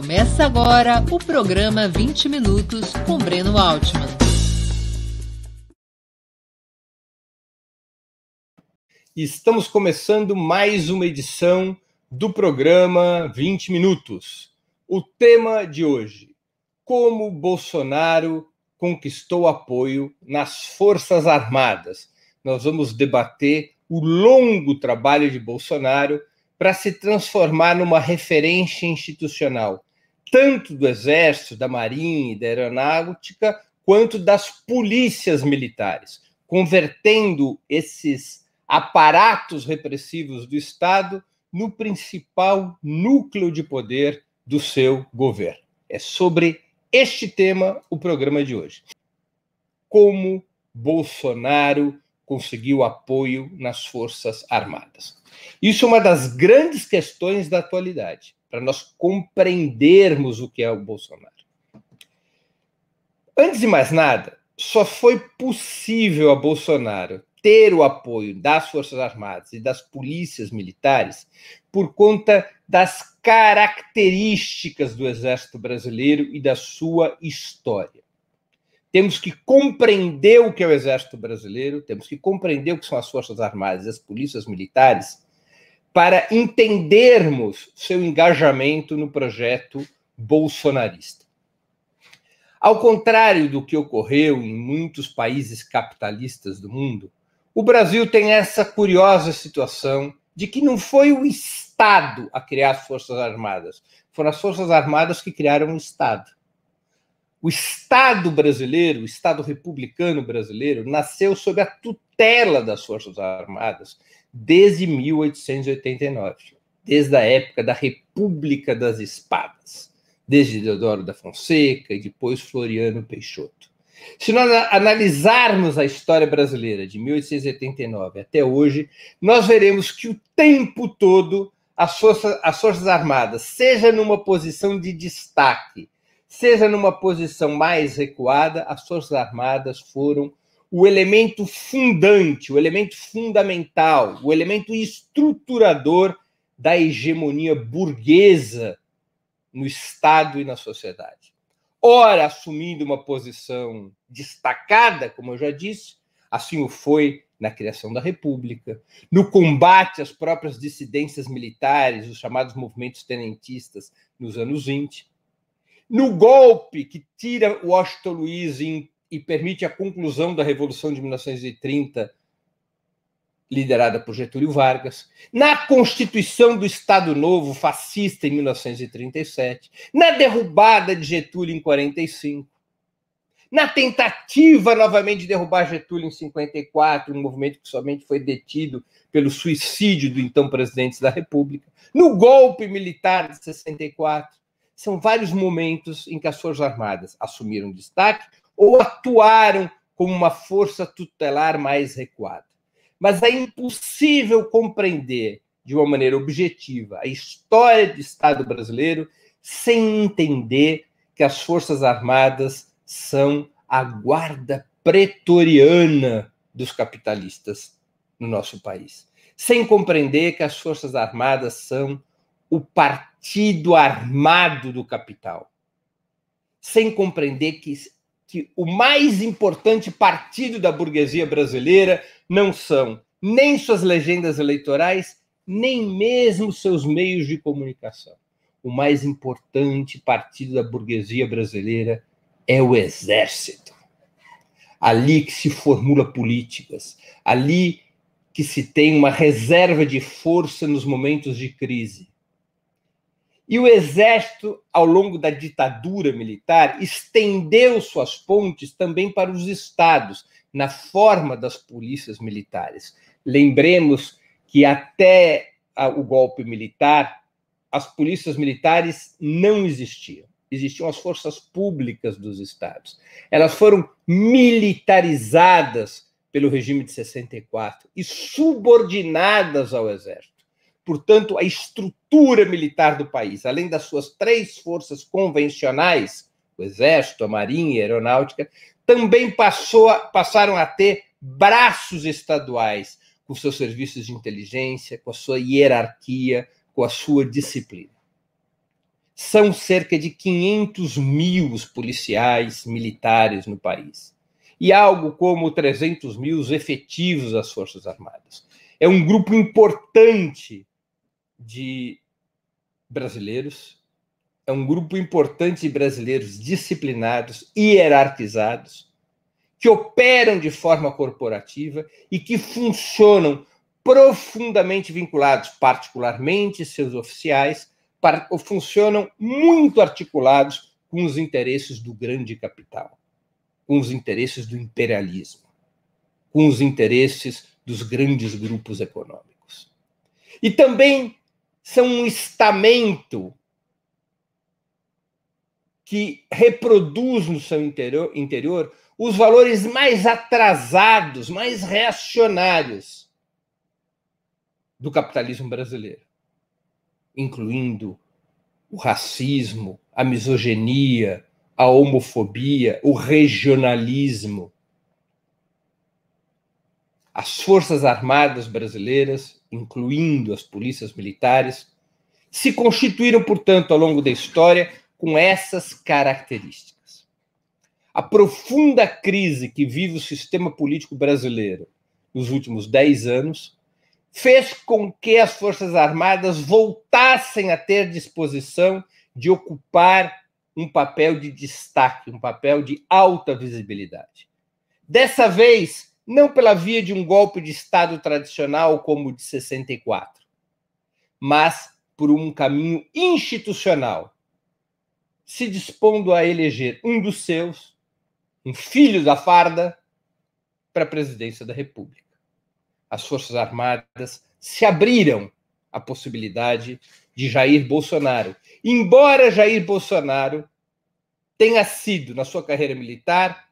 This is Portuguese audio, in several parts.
Começa agora o programa 20 Minutos com Breno Altman. Estamos começando mais uma edição do programa 20 Minutos. O tema de hoje: como Bolsonaro conquistou apoio nas Forças Armadas. Nós vamos debater o longo trabalho de Bolsonaro para se transformar numa referência institucional, tanto do Exército, da Marinha e da Aeronáutica, quanto das polícias militares, convertendo esses aparatos repressivos do Estado no principal núcleo de poder do seu governo. É sobre este tema o programa de hoje. Como Bolsonaro conseguiu apoio nas Forças Armadas. Isso é uma das grandes questões da atualidade, para nós compreendermos o que é o Bolsonaro. Antes de mais nada, só foi possível a Bolsonaro ter o apoio das Forças Armadas e das polícias militares por conta das características do Exército Brasileiro e da sua história. Temos que compreender o que é o Exército Brasileiro, temos que compreender o que são as Forças Armadas e as polícias militares para entendermos seu engajamento no projeto bolsonarista. Ao contrário do que ocorreu em muitos países capitalistas do mundo, o Brasil tem essa curiosa situação de que não foi o Estado a criar as Forças Armadas, foram as Forças Armadas que criaram o Estado. O Estado brasileiro, o Estado republicano brasileiro, nasceu sob a tutela das Forças Armadas desde 1889, desde a época da República das Espadas, desde Deodoro da Fonseca e depois Floriano Peixoto. Se nós analisarmos a história brasileira de 1889 até hoje, nós veremos que o tempo todo as forças, as forças Armadas, seja numa posição de destaque, seja numa posição mais recuada, as Forças Armadas foram o elemento fundante, o elemento fundamental, o elemento estruturador da hegemonia burguesa no Estado e na sociedade. Ora assumindo uma posição destacada, como eu já disse, assim o foi na criação da República, no combate às próprias dissidências militares, os chamados movimentos tenentistas nos anos 20, no golpe que tira Washington Luiz e, e permite a conclusão da Revolução de 1930 liderada por Getúlio Vargas, na Constituição do Estado Novo fascista em 1937, na derrubada de Getúlio em 45, na tentativa novamente de derrubar Getúlio em 54, um movimento que somente foi detido pelo suicídio do então presidente da República, no golpe militar de 64. São vários momentos em que as Forças Armadas assumiram destaque ou atuaram como uma força tutelar mais recuada mas é impossível compreender de uma maneira objetiva a história do Estado brasileiro sem entender que as Forças Armadas são a guarda pretoriana dos capitalistas no nosso país. Sem compreender que as Forças Armadas são o partido armado do capital. Sem compreender que que o mais importante partido da burguesia brasileira não são nem suas legendas eleitorais, nem mesmo seus meios de comunicação. O mais importante partido da burguesia brasileira é o Exército. Ali que se formula políticas, ali que se tem uma reserva de força nos momentos de crise. E o exército, ao longo da ditadura militar, estendeu suas pontes também para os estados, na forma das polícias militares. Lembremos que até o golpe militar, as polícias militares não existiam. Existiam as forças públicas dos estados. Elas foram militarizadas pelo regime de 64 e subordinadas ao exército. Portanto, a estrutura militar do país, além das suas três forças convencionais, o Exército, a Marinha e a Aeronáutica, também passou passaram a ter braços estaduais, com seus serviços de inteligência, com a sua hierarquia, com a sua disciplina. são cerca de 500 mil policiais militares no país e algo como 300 mil efetivos das Forças Armadas. É um grupo importante de brasileiros, é um grupo importante de brasileiros disciplinados, hierarquizados, que operam de forma corporativa e que funcionam profundamente vinculados, particularmente seus oficiais, para, funcionam muito articulados com os interesses do grande capital com os interesses do imperialismo, com os interesses dos grandes grupos econômicos. E também são um estamento que reproduz no seu interior, interior os valores mais atrasados, mais reacionários do capitalismo brasileiro, incluindo o racismo, a misoginia, a homofobia, o regionalismo. As Forças Armadas brasileiras, incluindo as polícias militares, se constituíram, portanto, ao longo da história com essas características. A profunda crise que vive o sistema político brasileiro nos últimos dez anos fez com que as Forças Armadas voltassem a ter disposição de ocupar um papel de destaque, um papel de alta visibilidade. Dessa vez, não pela via de um golpe de Estado tradicional como o de 64, mas por um caminho institucional, se dispondo a eleger um dos seus, um filho da farda, para a presidência da República. As Forças Armadas se abriram à possibilidade de Jair Bolsonaro. Embora Jair Bolsonaro tenha sido, na sua carreira militar,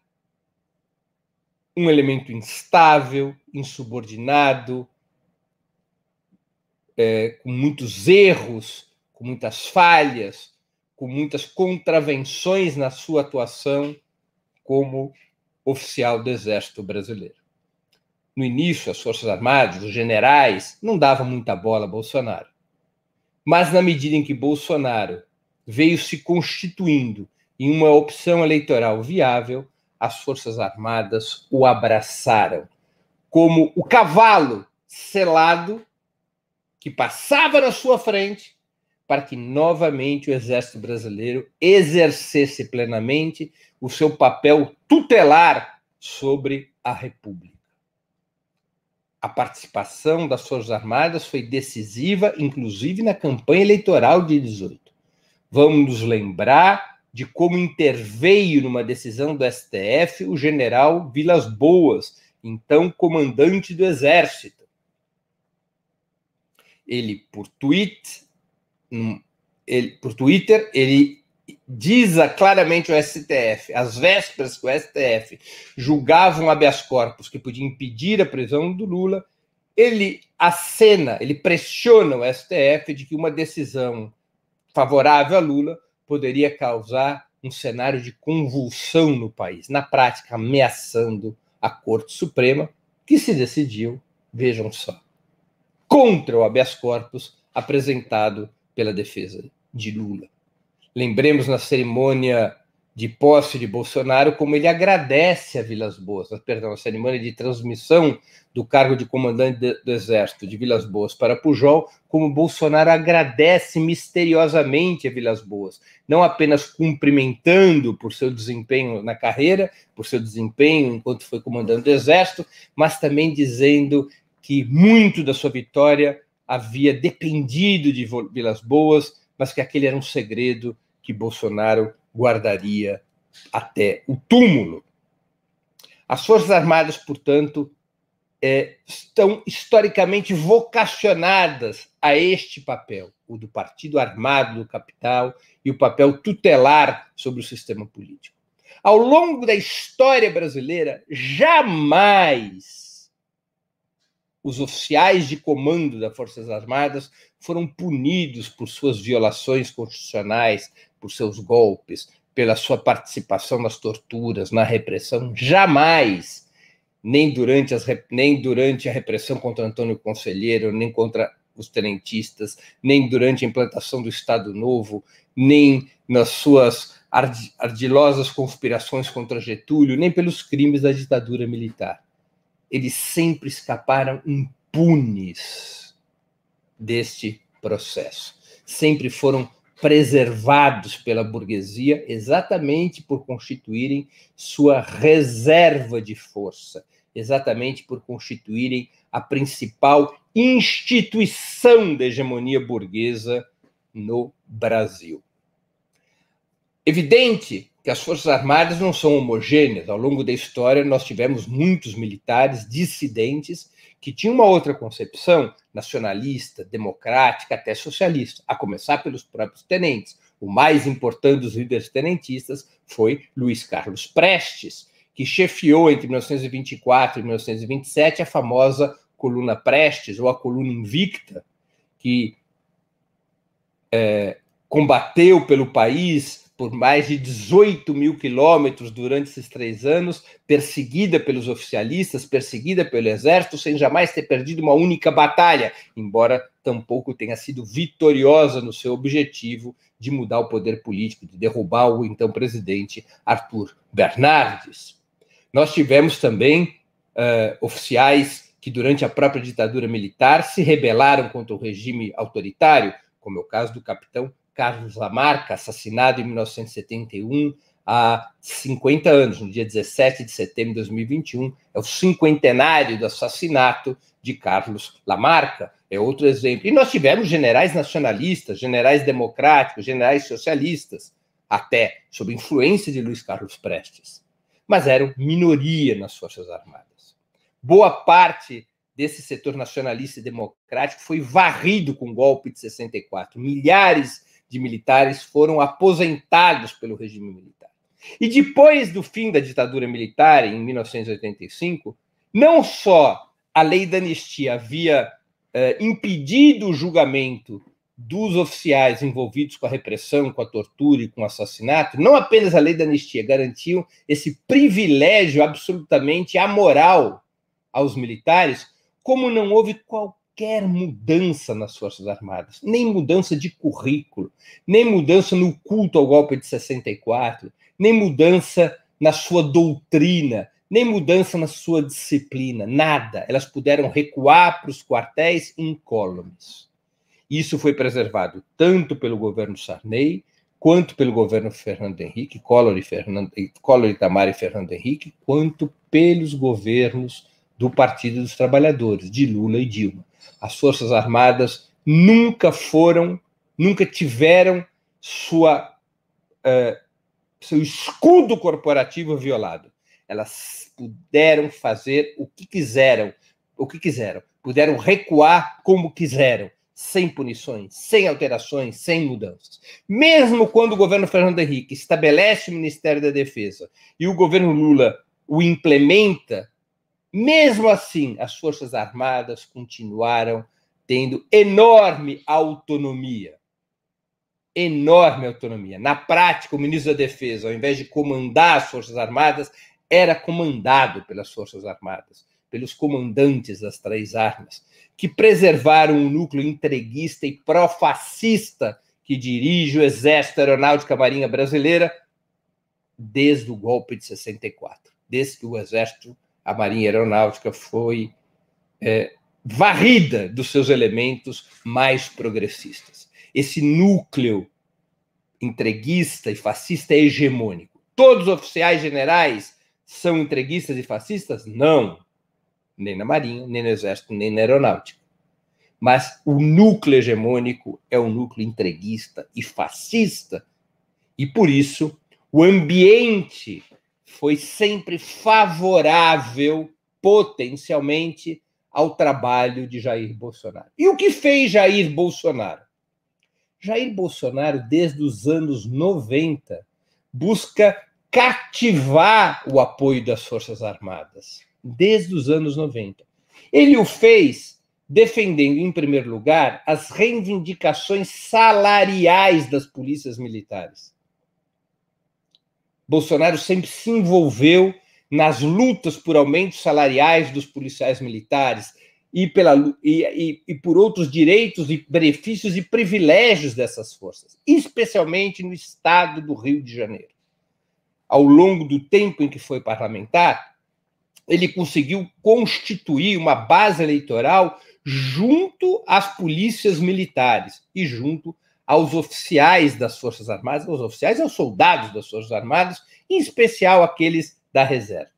um elemento instável, insubordinado, é, com muitos erros, com muitas falhas, com muitas contravenções na sua atuação como oficial do Exército Brasileiro. No início, as Forças Armadas, os generais, não davam muita bola a Bolsonaro. Mas na medida em que Bolsonaro veio se constituindo em uma opção eleitoral viável, as Forças Armadas o abraçaram como o cavalo selado que passava na sua frente para que novamente o Exército Brasileiro exercesse plenamente o seu papel tutelar sobre a República a participação das Forças Armadas foi decisiva, inclusive na campanha eleitoral de 18. Vamos nos lembrar de como interveio numa decisão do STF o general Vilas Boas, então comandante do Exército. Ele, por tweet, ele, por Twitter, ele diz claramente o STF, às vésperas que o STF julgava um habeas corpus que podia impedir a prisão do Lula, ele acena, ele pressiona o STF de que uma decisão favorável a Lula poderia causar um cenário de convulsão no país, na prática ameaçando a Corte Suprema, que se decidiu, vejam só, contra o habeas corpus apresentado pela defesa de Lula. Lembremos na cerimônia de posse de Bolsonaro como ele agradece a Vilas Boas, perdão, a cerimônia de transmissão do cargo de comandante do Exército de Vilas Boas para Pujol, como Bolsonaro agradece misteriosamente a Vilas Boas, não apenas cumprimentando por seu desempenho na carreira, por seu desempenho enquanto foi comandante do Exército, mas também dizendo que muito da sua vitória havia dependido de Vilas Boas, mas que aquele era um segredo que Bolsonaro guardaria até o túmulo. As Forças Armadas, portanto, é, estão historicamente vocacionadas a este papel, o do Partido Armado do Capital e o papel tutelar sobre o sistema político. Ao longo da história brasileira, jamais os oficiais de comando das Forças Armadas foram punidos por suas violações constitucionais, por seus golpes, pela sua participação nas torturas, na repressão, jamais, nem durante, as, nem durante a repressão contra Antônio Conselheiro, nem contra os tenentistas, nem durante a implantação do Estado Novo, nem nas suas ardilosas conspirações contra Getúlio, nem pelos crimes da ditadura militar. Eles sempre escaparam impunes deste processo. Sempre foram preservados pela burguesia exatamente por constituírem sua reserva de força, exatamente por constituírem a principal instituição da hegemonia burguesa no Brasil. Evidente que as Forças Armadas não são homogêneas. Ao longo da história, nós tivemos muitos militares dissidentes que tinham uma outra concepção nacionalista, democrática, até socialista, a começar pelos próprios tenentes. O mais importante dos líderes tenentistas foi Luiz Carlos Prestes, que chefiou entre 1924 e 1927 a famosa coluna Prestes, ou a coluna Invicta, que é, combateu pelo país por mais de 18 mil quilômetros durante esses três anos, perseguida pelos oficialistas, perseguida pelo exército, sem jamais ter perdido uma única batalha, embora tampouco tenha sido vitoriosa no seu objetivo de mudar o poder político, de derrubar o então presidente Arthur Bernardes. Nós tivemos também uh, oficiais que, durante a própria ditadura militar, se rebelaram contra o regime autoritário, como é o caso do capitão Carlos Lamarca, assassinado em 1971, há 50 anos, no dia 17 de setembro de 2021, é o cinquentenário do assassinato de Carlos Lamarca, é outro exemplo. E nós tivemos generais nacionalistas, generais democráticos, generais socialistas, até sob influência de Luiz Carlos Prestes, mas eram minoria nas Forças Armadas. Boa parte desse setor nacionalista e democrático foi varrido com o golpe de 64. Milhares de militares foram aposentados pelo regime militar. E depois do fim da ditadura militar, em 1985, não só a lei da anistia havia eh, impedido o julgamento dos oficiais envolvidos com a repressão, com a tortura e com o assassinato, não apenas a lei da anistia garantiu esse privilégio absolutamente amoral aos militares, como não houve qualquer qualquer mudança nas Forças Armadas, nem mudança de currículo, nem mudança no culto ao golpe de 64, nem mudança na sua doutrina, nem mudança na sua disciplina, nada. Elas puderam recuar para os quartéis incólumes. Isso foi preservado tanto pelo governo Sarney, quanto pelo governo Fernando Henrique, Collor e, Fernando, Collor, Itamar e Fernando Henrique, quanto pelos governos do Partido dos Trabalhadores, de Lula e Dilma as Forças Armadas nunca foram, nunca tiveram sua, uh, seu escudo corporativo violado. Elas puderam fazer o que quiseram, o que quiseram, puderam recuar como quiseram, sem punições, sem alterações, sem mudanças. Mesmo quando o governo Fernando Henrique estabelece o Ministério da Defesa e o governo Lula o implementa, mesmo assim, as Forças Armadas continuaram tendo enorme autonomia. Enorme autonomia. Na prática, o ministro da Defesa, ao invés de comandar as Forças Armadas, era comandado pelas Forças Armadas, pelos comandantes das três armas, que preservaram o núcleo entreguista e pró-fascista que dirige o Exército Aeronáutica Marinha Brasileira desde o golpe de 64, desde que o Exército a Marinha Aeronáutica foi é, varrida dos seus elementos mais progressistas. Esse núcleo entreguista e fascista é hegemônico. Todos os oficiais generais são entreguistas e fascistas? Não. Nem na Marinha, nem no Exército, nem na Aeronáutica. Mas o núcleo hegemônico é o núcleo entreguista e fascista. E por isso, o ambiente foi sempre favorável, potencialmente, ao trabalho de Jair Bolsonaro. E o que fez Jair Bolsonaro? Jair Bolsonaro, desde os anos 90, busca cativar o apoio das Forças Armadas, desde os anos 90. Ele o fez defendendo, em primeiro lugar, as reivindicações salariais das polícias militares. Bolsonaro sempre se envolveu nas lutas por aumentos salariais dos policiais militares, e, pela, e, e, e, por outros direitos e benefícios e privilégios dessas forças, especialmente no estado do Rio de Janeiro. Ao longo do tempo em que foi parlamentar, ele conseguiu constituir uma base eleitoral junto às polícias militares e junto aos oficiais das Forças Armadas, aos oficiais e aos soldados das Forças Armadas, em especial aqueles da reserva.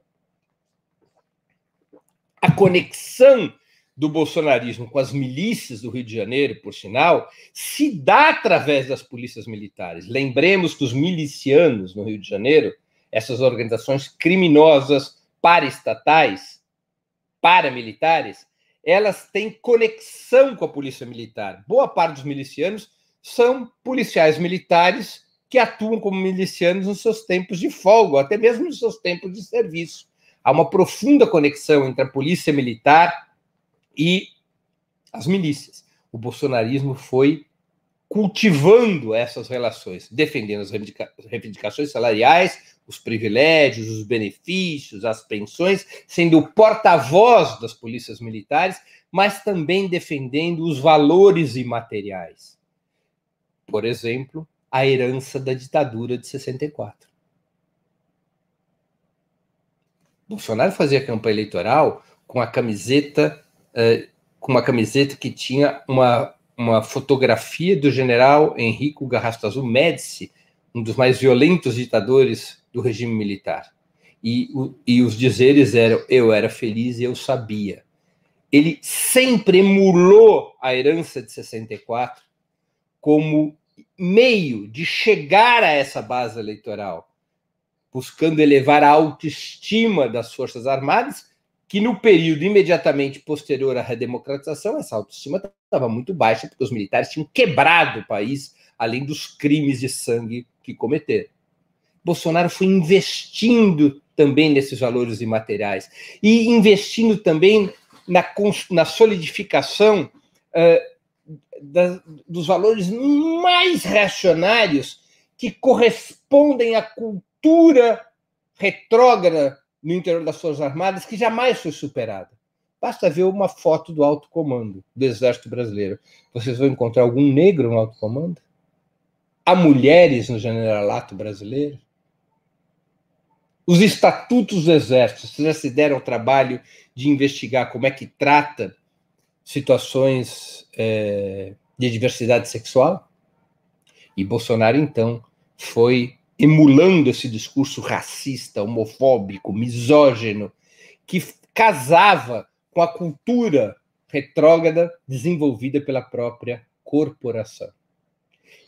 A conexão do bolsonarismo com as milícias do Rio de Janeiro, por sinal, se dá através das polícias militares. Lembremos que os milicianos no Rio de Janeiro, essas organizações criminosas paraestatais, paramilitares, elas têm conexão com a polícia militar. Boa parte dos milicianos são policiais militares que atuam como milicianos nos seus tempos de folga, até mesmo nos seus tempos de serviço. Há uma profunda conexão entre a polícia militar e as milícias. O bolsonarismo foi cultivando essas relações, defendendo as reivindicações salariais, os privilégios, os benefícios, as pensões, sendo o porta-voz das polícias militares, mas também defendendo os valores imateriais. Por exemplo, a herança da ditadura de 64. Bolsonaro fazia campanha eleitoral com a camiseta é, com uma camiseta que tinha uma, uma fotografia do general Henrico Garrastazu Médici, um dos mais violentos ditadores do regime militar. E, o, e os dizeres eram: eu era feliz e eu sabia. Ele sempre emulou a herança de 64 como meio de chegar a essa base eleitoral, buscando elevar a autoestima das Forças Armadas que no período imediatamente posterior à redemocratização, essa autoestima estava muito baixa, porque os militares tinham quebrado o país, além dos crimes de sangue que cometeram. Bolsonaro foi investindo também nesses valores imateriais e investindo também na, na solidificação uh, da, dos valores mais reacionários que correspondem à cultura retrógrada no interior das Forças Armadas que jamais foi superada. Basta ver uma foto do alto comando do Exército Brasileiro. Vocês vão encontrar algum negro no alto comando? Há mulheres no generalato brasileiro? Os estatutos do Exército já se deram o trabalho de investigar como é que trata situações é, de diversidade sexual? E Bolsonaro, então, foi emulando esse discurso racista, homofóbico, misógino, que casava com a cultura retrógrada desenvolvida pela própria corporação.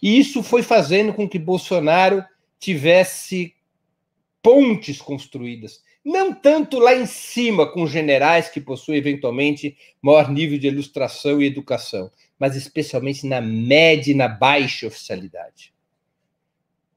E isso foi fazendo com que Bolsonaro tivesse pontes construídas, não tanto lá em cima com generais que possuem eventualmente maior nível de ilustração e educação, mas especialmente na média e na baixa oficialidade.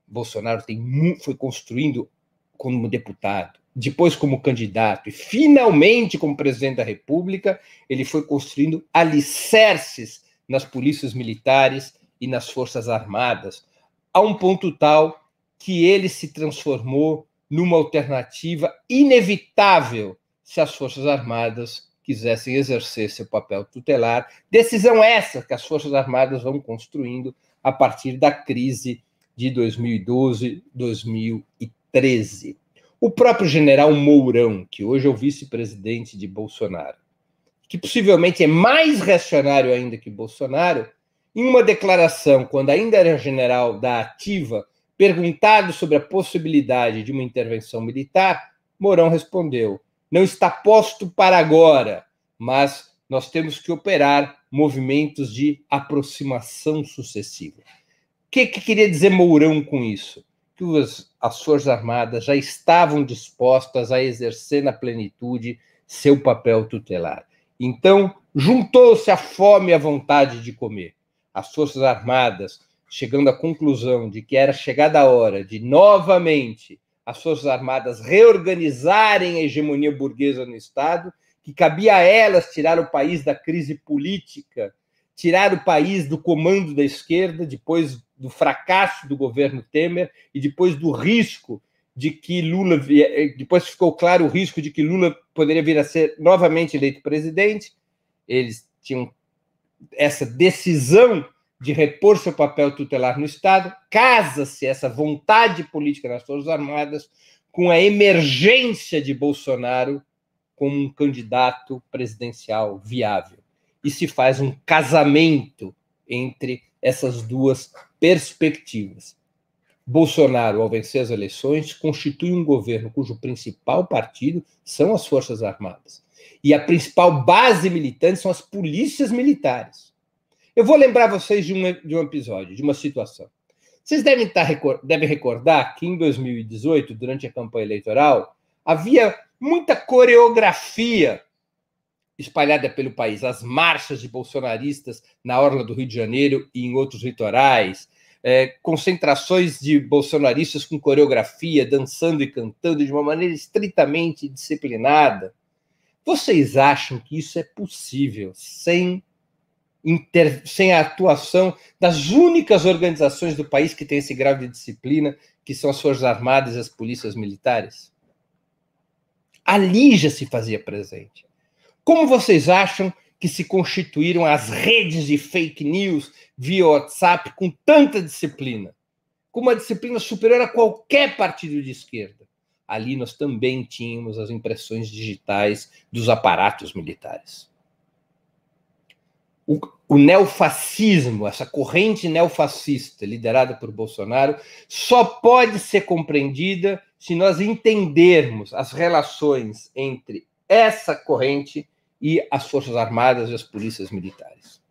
Bolsonaro tem, foi construindo como deputado, depois como candidato e finalmente como presidente da República, ele foi construindo alicerces nas polícias militares e nas forças armadas, a um ponto tal que ele se transformou numa alternativa inevitável se as forças armadas quisessem exercer seu papel tutelar. Decisão essa que as forças armadas vão construindo a partir da crise de 2012, 2013. O próprio general Mourão, que hoje é o vice-presidente de Bolsonaro, que possivelmente é mais reacionário ainda que Bolsonaro, em uma declaração, quando ainda era general da Ativa, perguntado sobre a possibilidade de uma intervenção militar, Mourão respondeu: não está posto para agora, mas nós temos que operar movimentos de aproximação sucessiva que, que queria dizer Mourão com isso? Que as, as Forças Armadas já estavam dispostas a exercer na plenitude seu papel tutelar. Então, juntou-se a fome e a vontade de comer. As Forças Armadas, chegando à conclusão de que era chegada a hora de novamente as Forças Armadas reorganizarem a hegemonia burguesa no Estado, que cabia a elas tirar o país da crise política, tirar o país do comando da esquerda, depois do fracasso do governo Temer e depois do risco de que Lula, depois ficou claro o risco de que Lula poderia vir a ser novamente eleito presidente, eles tinham essa decisão de repor seu papel tutelar no Estado, casa-se essa vontade política das Forças Armadas com a emergência de Bolsonaro como um candidato presidencial viável. E se faz um casamento entre essas duas perspectivas. Bolsonaro, ao vencer as eleições, constitui um governo cujo principal partido são as Forças Armadas. E a principal base militante são as polícias militares. Eu vou lembrar vocês de um, de um episódio, de uma situação. Vocês devem, estar, devem recordar que em 2018, durante a campanha eleitoral, havia muita coreografia espalhada pelo país. As marchas de bolsonaristas na orla do Rio de Janeiro e em outros litorais, é, concentrações de bolsonaristas com coreografia, dançando e cantando de uma maneira estritamente disciplinada. Vocês acham que isso é possível sem inter... sem a atuação das únicas organizações do país que têm esse grau de disciplina, que são as Forças Armadas e as polícias militares? Ali já se fazia presente. Como vocês acham que se constituíram as redes de fake news via WhatsApp com tanta disciplina? Com uma disciplina superior a qualquer partido de esquerda. Ali nós também tínhamos as impressões digitais dos aparatos militares o, o neofascismo, essa corrente neofascista liderada por Bolsonaro, só pode ser compreendida se nós entendermos as relações entre essa corrente e as Forças Armadas e as polícias militares.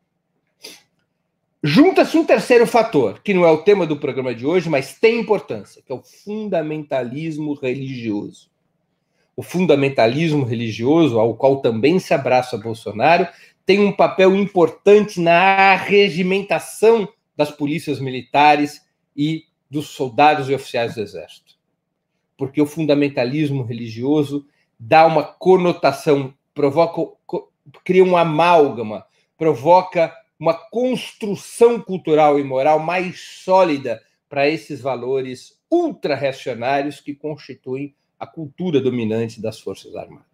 Junta-se um terceiro fator, que não é o tema do programa de hoje, mas tem importância, que é o fundamentalismo religioso. O fundamentalismo religioso, ao qual também se abraça Bolsonaro, tem um papel importante na regimentação das polícias militares e dos soldados e oficiais do exército. Porque o fundamentalismo religioso dá uma conotação, provoca, cria um amálgama, provoca uma construção cultural e moral mais sólida para esses valores ultra-reacionários que constituem a cultura dominante das Forças Armadas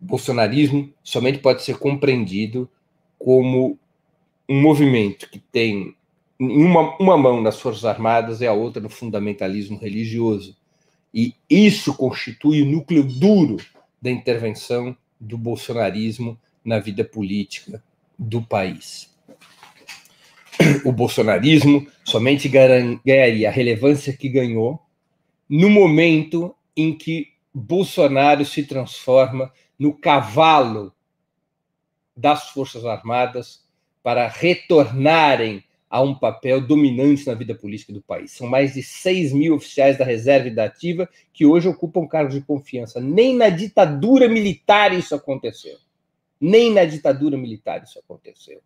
bolsonarismo somente pode ser compreendido como um movimento que tem uma, uma mão nas Forças Armadas e a outra no fundamentalismo religioso. E isso constitui o núcleo duro da intervenção do bolsonarismo na vida política do país. O bolsonarismo somente ganharia a relevância que ganhou no momento em que Bolsonaro se transforma no cavalo das Forças Armadas para retornarem a um papel dominante na vida política do país. São mais de 6 mil oficiais da reserva e da ativa que hoje ocupam cargos de confiança. Nem na ditadura militar isso aconteceu. Nem na ditadura militar isso aconteceu.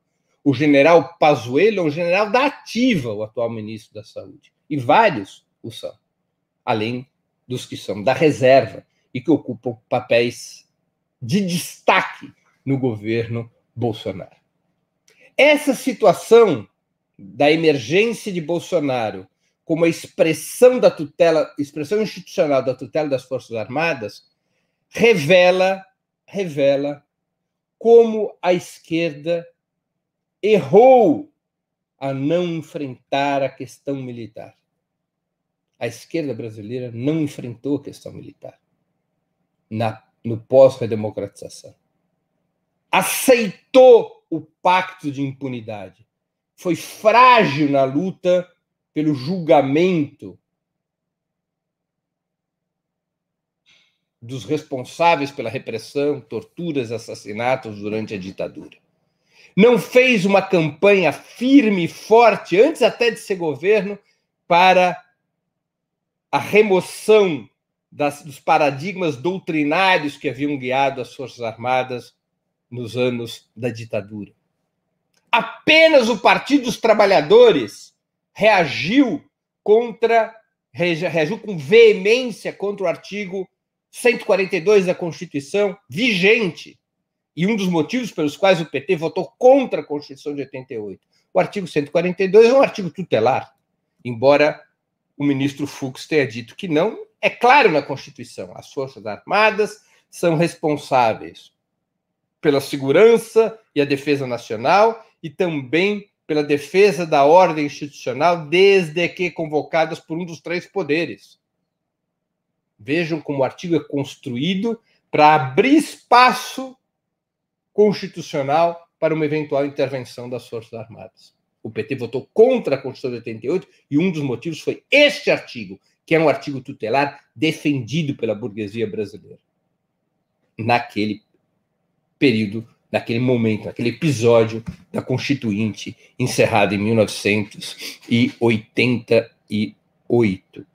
O general Pazuello é um general da ativa, o atual ministro da Saúde. E vários o são. Além dos que são da reserva e que ocupam papéis de destaque no governo Bolsonaro. Essa situação da emergência de Bolsonaro como a expressão da tutela, expressão institucional da tutela das Forças Armadas, revela, revela como a esquerda errou a não enfrentar a questão militar. A esquerda brasileira não enfrentou a questão militar na no pós-redemocratização. Aceitou o pacto de impunidade. Foi frágil na luta pelo julgamento dos responsáveis pela repressão, torturas, assassinatos durante a ditadura. Não fez uma campanha firme e forte, antes até de ser governo, para a remoção das, dos paradigmas doutrinários que haviam guiado as Forças Armadas nos anos da ditadura. Apenas o Partido dos Trabalhadores reagiu contra, reagiu com veemência contra o artigo 142 da Constituição vigente. E um dos motivos pelos quais o PT votou contra a Constituição de 88. O artigo 142 é um artigo tutelar, embora o ministro Fux tenha dito que não, é claro na Constituição, as Forças Armadas são responsáveis pela segurança e a defesa nacional e também pela defesa da ordem institucional, desde que convocadas por um dos três poderes. Vejam como o artigo é construído para abrir espaço constitucional para uma eventual intervenção das Forças Armadas. O PT votou contra a Constituição de 88 e um dos motivos foi este artigo, que é um artigo tutelar defendido pela burguesia brasileira. Naquele período, naquele momento, naquele episódio da Constituinte encerrada em 1988.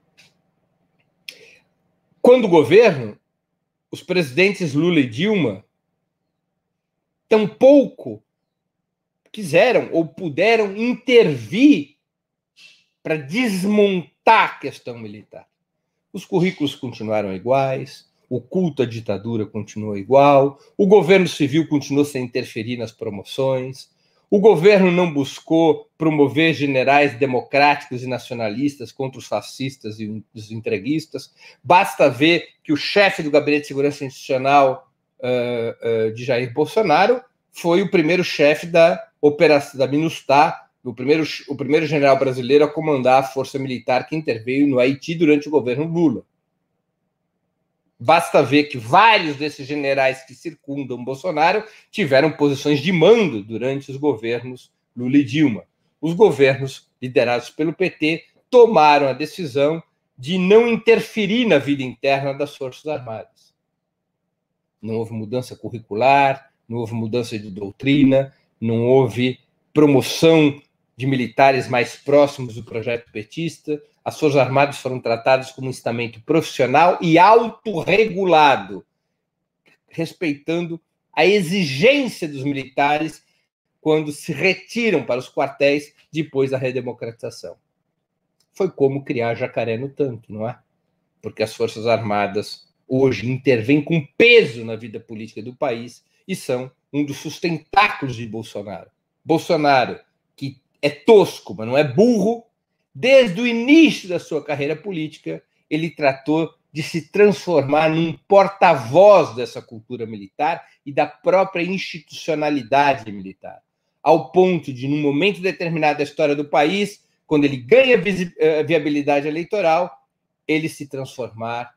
Quando o governo, os presidentes Lula e Dilma tampouco quiseram ou puderam intervir para desmontar a questão militar. Os currículos continuaram iguais, o culto à ditadura continuou igual, o governo civil continuou sem interferir nas promoções, o governo não buscou promover generais democráticos e nacionalistas contra os fascistas e os entreguistas. Basta ver que o chefe do Gabinete de Segurança Institucional uh, uh, de Jair Bolsonaro foi o primeiro chefe da operação da MINUSTAH, o primeiro, o primeiro general brasileiro a comandar a força militar que interveio no Haiti durante o governo Lula. Basta ver que vários desses generais que circundam Bolsonaro tiveram posições de mando durante os governos Lula e Dilma. Os governos liderados pelo PT tomaram a decisão de não interferir na vida interna das Forças Armadas. Não houve mudança curricular, não houve mudança de doutrina, não houve promoção de militares mais próximos do projeto petista, as Forças Armadas foram tratadas como um estamento profissional e autorregulado, respeitando a exigência dos militares quando se retiram para os quartéis depois da redemocratização. Foi como criar jacaré no tanque, não é? Porque as Forças Armadas hoje intervêm com peso na vida política do país e são um dos sustentáculos de Bolsonaro. Bolsonaro, que é tosco, mas não é burro, desde o início da sua carreira política, ele tratou de se transformar num porta-voz dessa cultura militar e da própria institucionalidade militar, ao ponto de, num momento determinado da história do país, quando ele ganha eh, viabilidade eleitoral, ele se transformar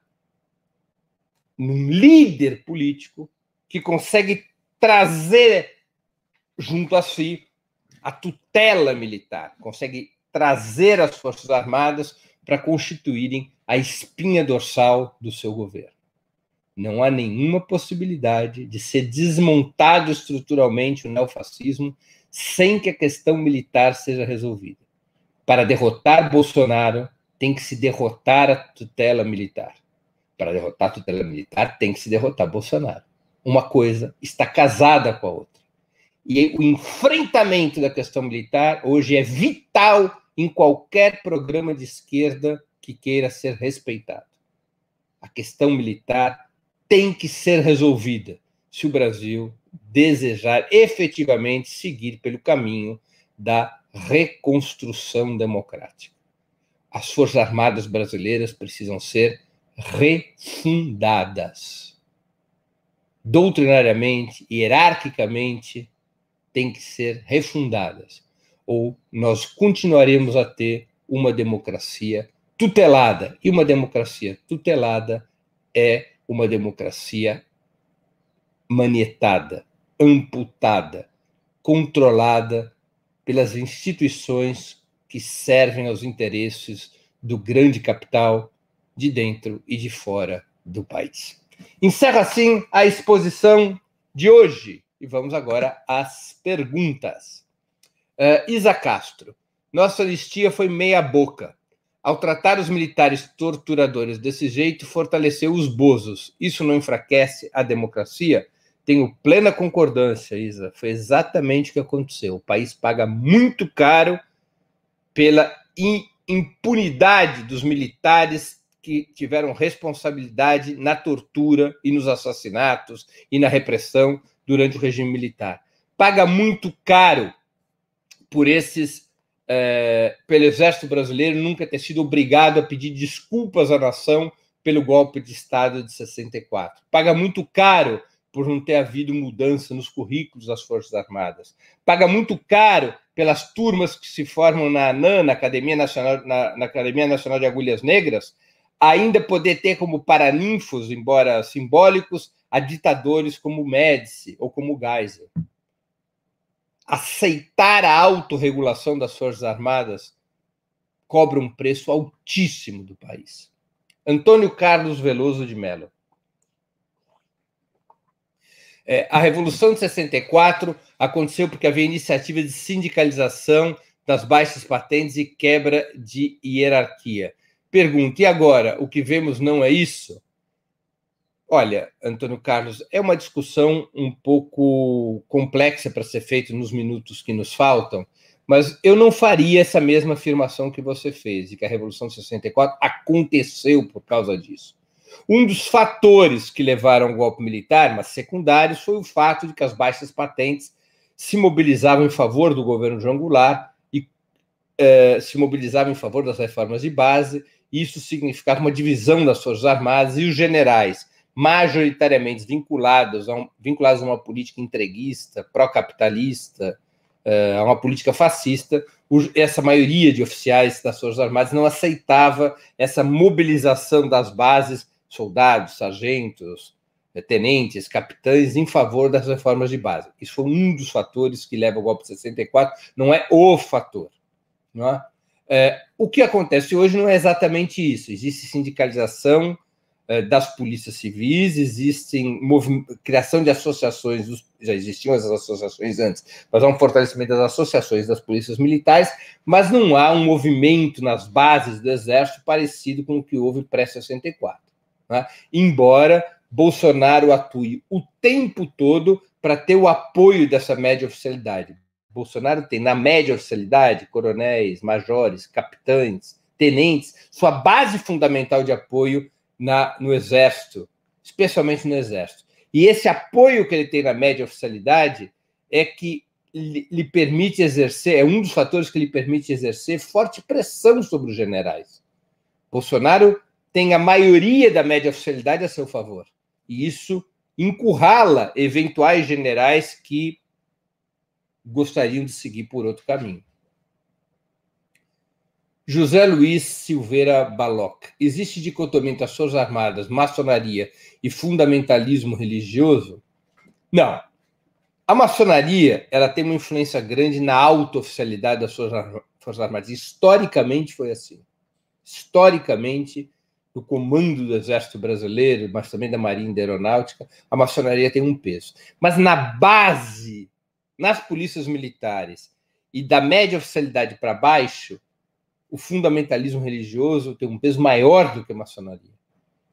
num líder político que consegue trazer junto a si a tutela militar, consegue trazer as Forças Armadas para constituírem a espinha dorsal do seu governo. Não há nenhuma possibilidade de ser desmontado estruturalmente o neofascismo sem que a questão militar seja resolvida. Para derrotar Bolsonaro, tem que se derrotar a tutela militar. Para derrotar a tutela militar, tem que se derrotar Bolsonaro. Uma coisa está casada com a outra. E o enfrentamento da questão militar hoje é vital em qualquer programa de esquerda que queira ser respeitado. A questão militar tem que ser resolvida se o Brasil desejar efetivamente seguir pelo caminho da reconstrução democrática. As Forças Armadas brasileiras precisam ser refundadas. Doutrinariamente, hierarquicamente, têm que ser refundadas, ou nós continuaremos a ter uma democracia tutelada. E uma democracia tutelada é uma democracia manietada, amputada, controlada pelas instituições que servem aos interesses do grande capital de dentro e de fora do país. Encerra assim a exposição de hoje. E vamos agora às perguntas. Uh, Isa Castro, nossa anistia foi meia-boca. Ao tratar os militares torturadores desse jeito, fortaleceu os bozos. Isso não enfraquece a democracia? Tenho plena concordância, Isa. Foi exatamente o que aconteceu. O país paga muito caro pela impunidade dos militares que tiveram responsabilidade na tortura e nos assassinatos e na repressão durante o regime militar. Paga muito caro por esses, é, pelo exército brasileiro nunca ter sido obrigado a pedir desculpas à nação pelo golpe de Estado de 64. Paga muito caro por não ter havido mudança nos currículos das Forças Armadas. Paga muito caro pelas turmas que se formam na ANAN, na Academia Nacional, na, na Academia Nacional de Agulhas Negras, ainda poder ter como paraninfos, embora simbólicos, a ditadores como Médici ou como Geisel. Aceitar a autorregulação das Forças Armadas cobra um preço altíssimo do país. Antônio Carlos Veloso de Mello. É, a Revolução de 64 aconteceu porque havia iniciativa de sindicalização das baixas patentes e quebra de hierarquia. Pergunta: e agora? O que vemos não é isso? Olha, Antônio Carlos, é uma discussão um pouco complexa para ser feita nos minutos que nos faltam, mas eu não faria essa mesma afirmação que você fez, de que a Revolução de 64 aconteceu por causa disso. Um dos fatores que levaram ao golpe militar, mas secundários, foi o fato de que as baixas patentes se mobilizavam em favor do governo João Goulart e eh, se mobilizavam em favor das reformas de base. Isso significava uma divisão das Forças Armadas e os generais, majoritariamente vinculados a, um, vinculados a uma política entreguista, pró-capitalista, eh, a uma política fascista, essa maioria de oficiais das Forças Armadas não aceitava essa mobilização das bases soldados, sargentos, eh, tenentes, capitães em favor das reformas de base. Isso foi um dos fatores que leva ao golpe de 64, não é o fator. Não é? É, o que acontece hoje não é exatamente isso. Existe sindicalização das polícias civis, existem criação de associações, já existiam as associações antes, mas há um fortalecimento das associações das polícias militares, mas não há um movimento nas bases do exército parecido com o que houve pré-64. Né? Embora Bolsonaro atue o tempo todo para ter o apoio dessa média oficialidade. Bolsonaro tem na média oficialidade coronéis, majores, capitães, tenentes, sua base fundamental de apoio na, no Exército, especialmente no Exército. E esse apoio que ele tem na média oficialidade é que lhe, lhe permite exercer, é um dos fatores que lhe permite exercer forte pressão sobre os generais. Bolsonaro tem a maioria da média oficialidade a seu favor. E isso encurrala eventuais generais que gostariam de seguir por outro caminho. José Luiz Silveira Baloc. Existe dicotomia entre as Forças Armadas, maçonaria e fundamentalismo religioso? Não. A maçonaria ela tem uma influência grande na auto-oficialidade das Forças Armadas. Historicamente foi assim. Historicamente, do comando do Exército Brasileiro, mas também da Marinha e da Aeronáutica, a maçonaria tem um peso. Mas na base, nas polícias militares e da média oficialidade para baixo, o fundamentalismo religioso tem um peso maior do que a maçonaria.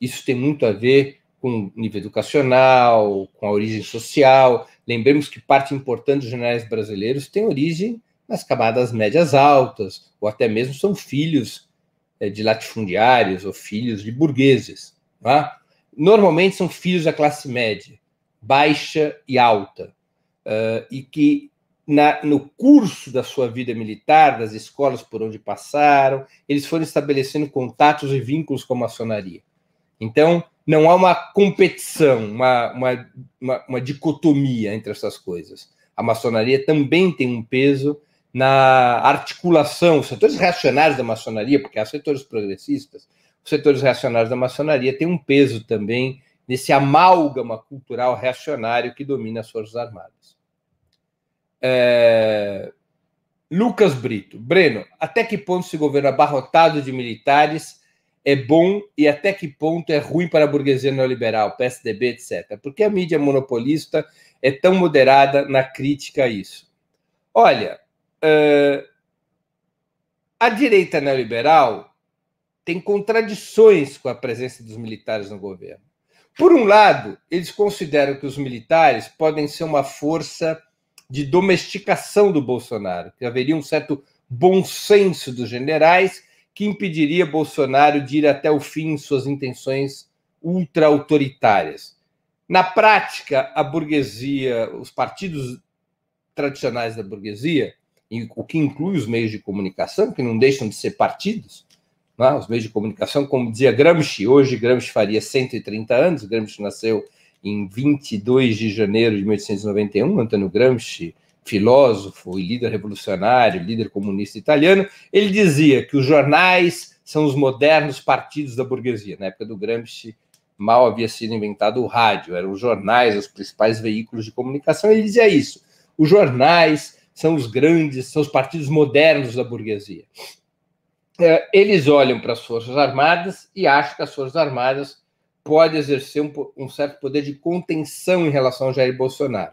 Isso tem muito a ver com o nível educacional, com a origem social. Lembremos que parte importante dos generais brasileiros tem origem nas camadas médias altas, ou até mesmo são filhos é, de latifundiários ou filhos de burgueses. Tá? Normalmente são filhos da classe média, baixa e alta, uh, e que na, no curso da sua vida militar, das escolas por onde passaram, eles foram estabelecendo contatos e vínculos com a maçonaria. Então, não há uma competição, uma, uma, uma, uma dicotomia entre essas coisas. A maçonaria também tem um peso na articulação, os setores reacionários da maçonaria, porque há setores progressistas, os setores reacionários da maçonaria têm um peso também nesse amálgama cultural reacionário que domina as Forças Armadas. É... Lucas Brito. Breno, até que ponto esse governo abarrotado de militares é bom e até que ponto é ruim para a burguesia neoliberal, PSDB, etc. Por que a mídia monopolista é tão moderada na crítica a isso? Olha, Uh, a direita neoliberal tem contradições com a presença dos militares no governo. Por um lado, eles consideram que os militares podem ser uma força de domesticação do Bolsonaro, que haveria um certo bom senso dos generais que impediria Bolsonaro de ir até o fim em suas intenções ultra-autoritárias. Na prática, a burguesia, os partidos tradicionais da burguesia, o que inclui os meios de comunicação, que não deixam de ser partidos, né? os meios de comunicação, como dizia Gramsci, hoje Gramsci faria 130 anos, Gramsci nasceu em 22 de janeiro de 1891, Antônio Gramsci, filósofo e líder revolucionário, líder comunista italiano, ele dizia que os jornais são os modernos partidos da burguesia. Na época do Gramsci, mal havia sido inventado o rádio, eram os jornais os principais veículos de comunicação. Ele dizia isso: os jornais são os grandes, são os partidos modernos da burguesia. É, eles olham para as Forças Armadas e acham que as Forças Armadas podem exercer um, um certo poder de contenção em relação ao Jair Bolsonaro.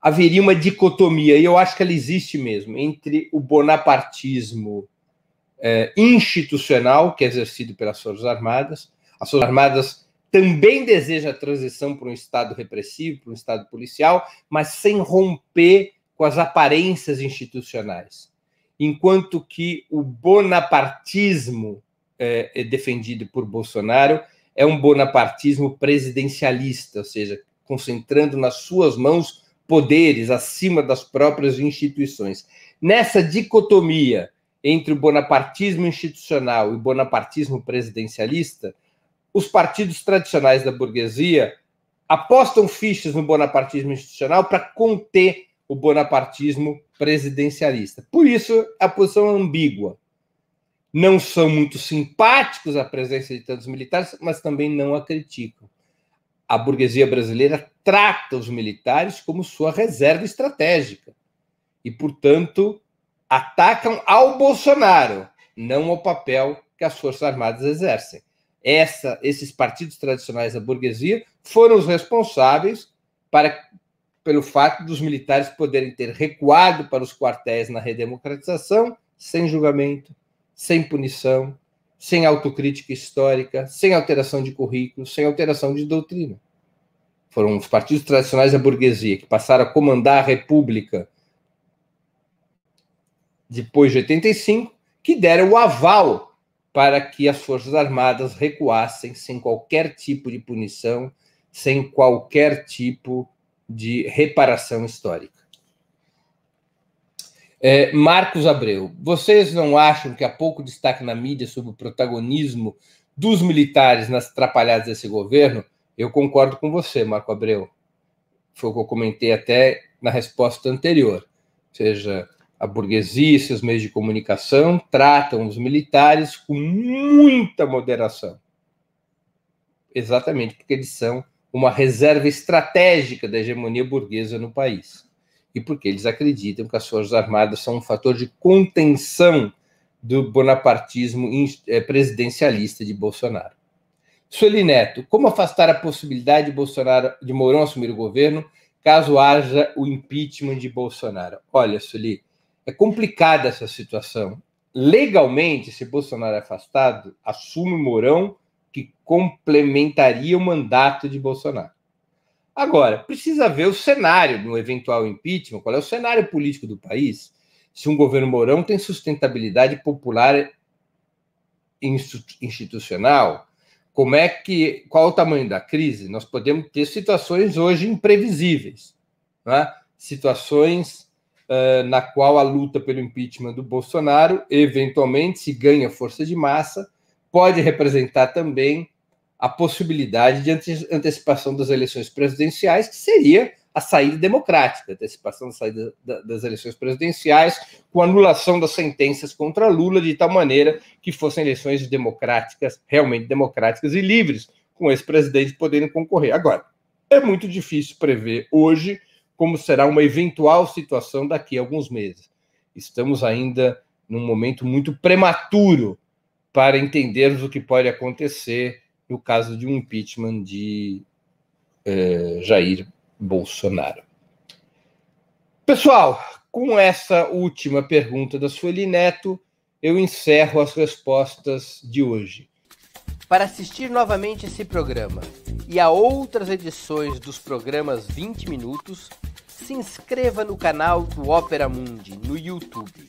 Haveria uma dicotomia, e eu acho que ela existe mesmo, entre o bonapartismo é, institucional, que é exercido pelas Forças Armadas. As Forças Armadas também desejam a transição para um Estado repressivo, para um Estado policial, mas sem romper com as aparências institucionais. Enquanto que o bonapartismo é, é defendido por Bolsonaro é um bonapartismo presidencialista, ou seja, concentrando nas suas mãos poderes acima das próprias instituições. Nessa dicotomia entre o bonapartismo institucional e o bonapartismo presidencialista, os partidos tradicionais da burguesia apostam fichas no bonapartismo institucional para conter o bonapartismo presidencialista. Por isso, a posição é ambígua. Não são muito simpáticos à presença de tantos militares, mas também não a criticam. A burguesia brasileira trata os militares como sua reserva estratégica e, portanto, atacam ao Bolsonaro, não ao papel que as Forças Armadas exercem. Essa, esses partidos tradicionais da burguesia foram os responsáveis para, pelo fato dos militares poderem ter recuado para os quartéis na redemocratização sem julgamento, sem punição, sem autocrítica histórica, sem alteração de currículo, sem alteração de doutrina. Foram os partidos tradicionais da burguesia que passaram a comandar a República depois de 85, que deram o aval para que as Forças Armadas recuassem sem qualquer tipo de punição, sem qualquer tipo de reparação histórica. É, Marcos Abreu, vocês não acham que há pouco destaque na mídia sobre o protagonismo dos militares nas atrapalhadas desse governo? Eu concordo com você, Marco Abreu. Foi o que eu comentei até na resposta anterior. Ou seja, a burguesia e seus meios de comunicação tratam os militares com muita moderação. Exatamente porque eles são uma reserva estratégica da hegemonia burguesa no país. E porque eles acreditam que as Forças Armadas são um fator de contenção do bonapartismo eh, presidencialista de Bolsonaro. Sueli Neto, como afastar a possibilidade de Bolsonaro de Mourão assumir o governo caso haja o impeachment de Bolsonaro? Olha, Sueli, é complicada essa situação. Legalmente, se Bolsonaro é afastado, assume Mourão, que complementaria o mandato de Bolsonaro. Agora, precisa ver o cenário no eventual impeachment, qual é o cenário político do país, se um governo Mourão tem sustentabilidade popular institucional, como é que qual é o tamanho da crise? Nós podemos ter situações hoje imprevisíveis, né? situações uh, na qual a luta pelo impeachment do Bolsonaro, eventualmente, se ganha força de massa, pode representar também a possibilidade de antecipação das eleições presidenciais, que seria a saída democrática, antecipação da saída das eleições presidenciais, com anulação das sentenças contra Lula, de tal maneira que fossem eleições democráticas, realmente democráticas e livres, com esse presidente podendo concorrer. Agora, é muito difícil prever hoje como será uma eventual situação daqui a alguns meses. Estamos ainda num momento muito prematuro para entendermos o que pode acontecer no caso de um impeachment de eh, Jair Bolsonaro. Pessoal, com essa última pergunta da Sueli Neto, eu encerro as respostas de hoje. Para assistir novamente esse programa e a outras edições dos programas 20 Minutos, se inscreva no canal do Opera Mundi no YouTube.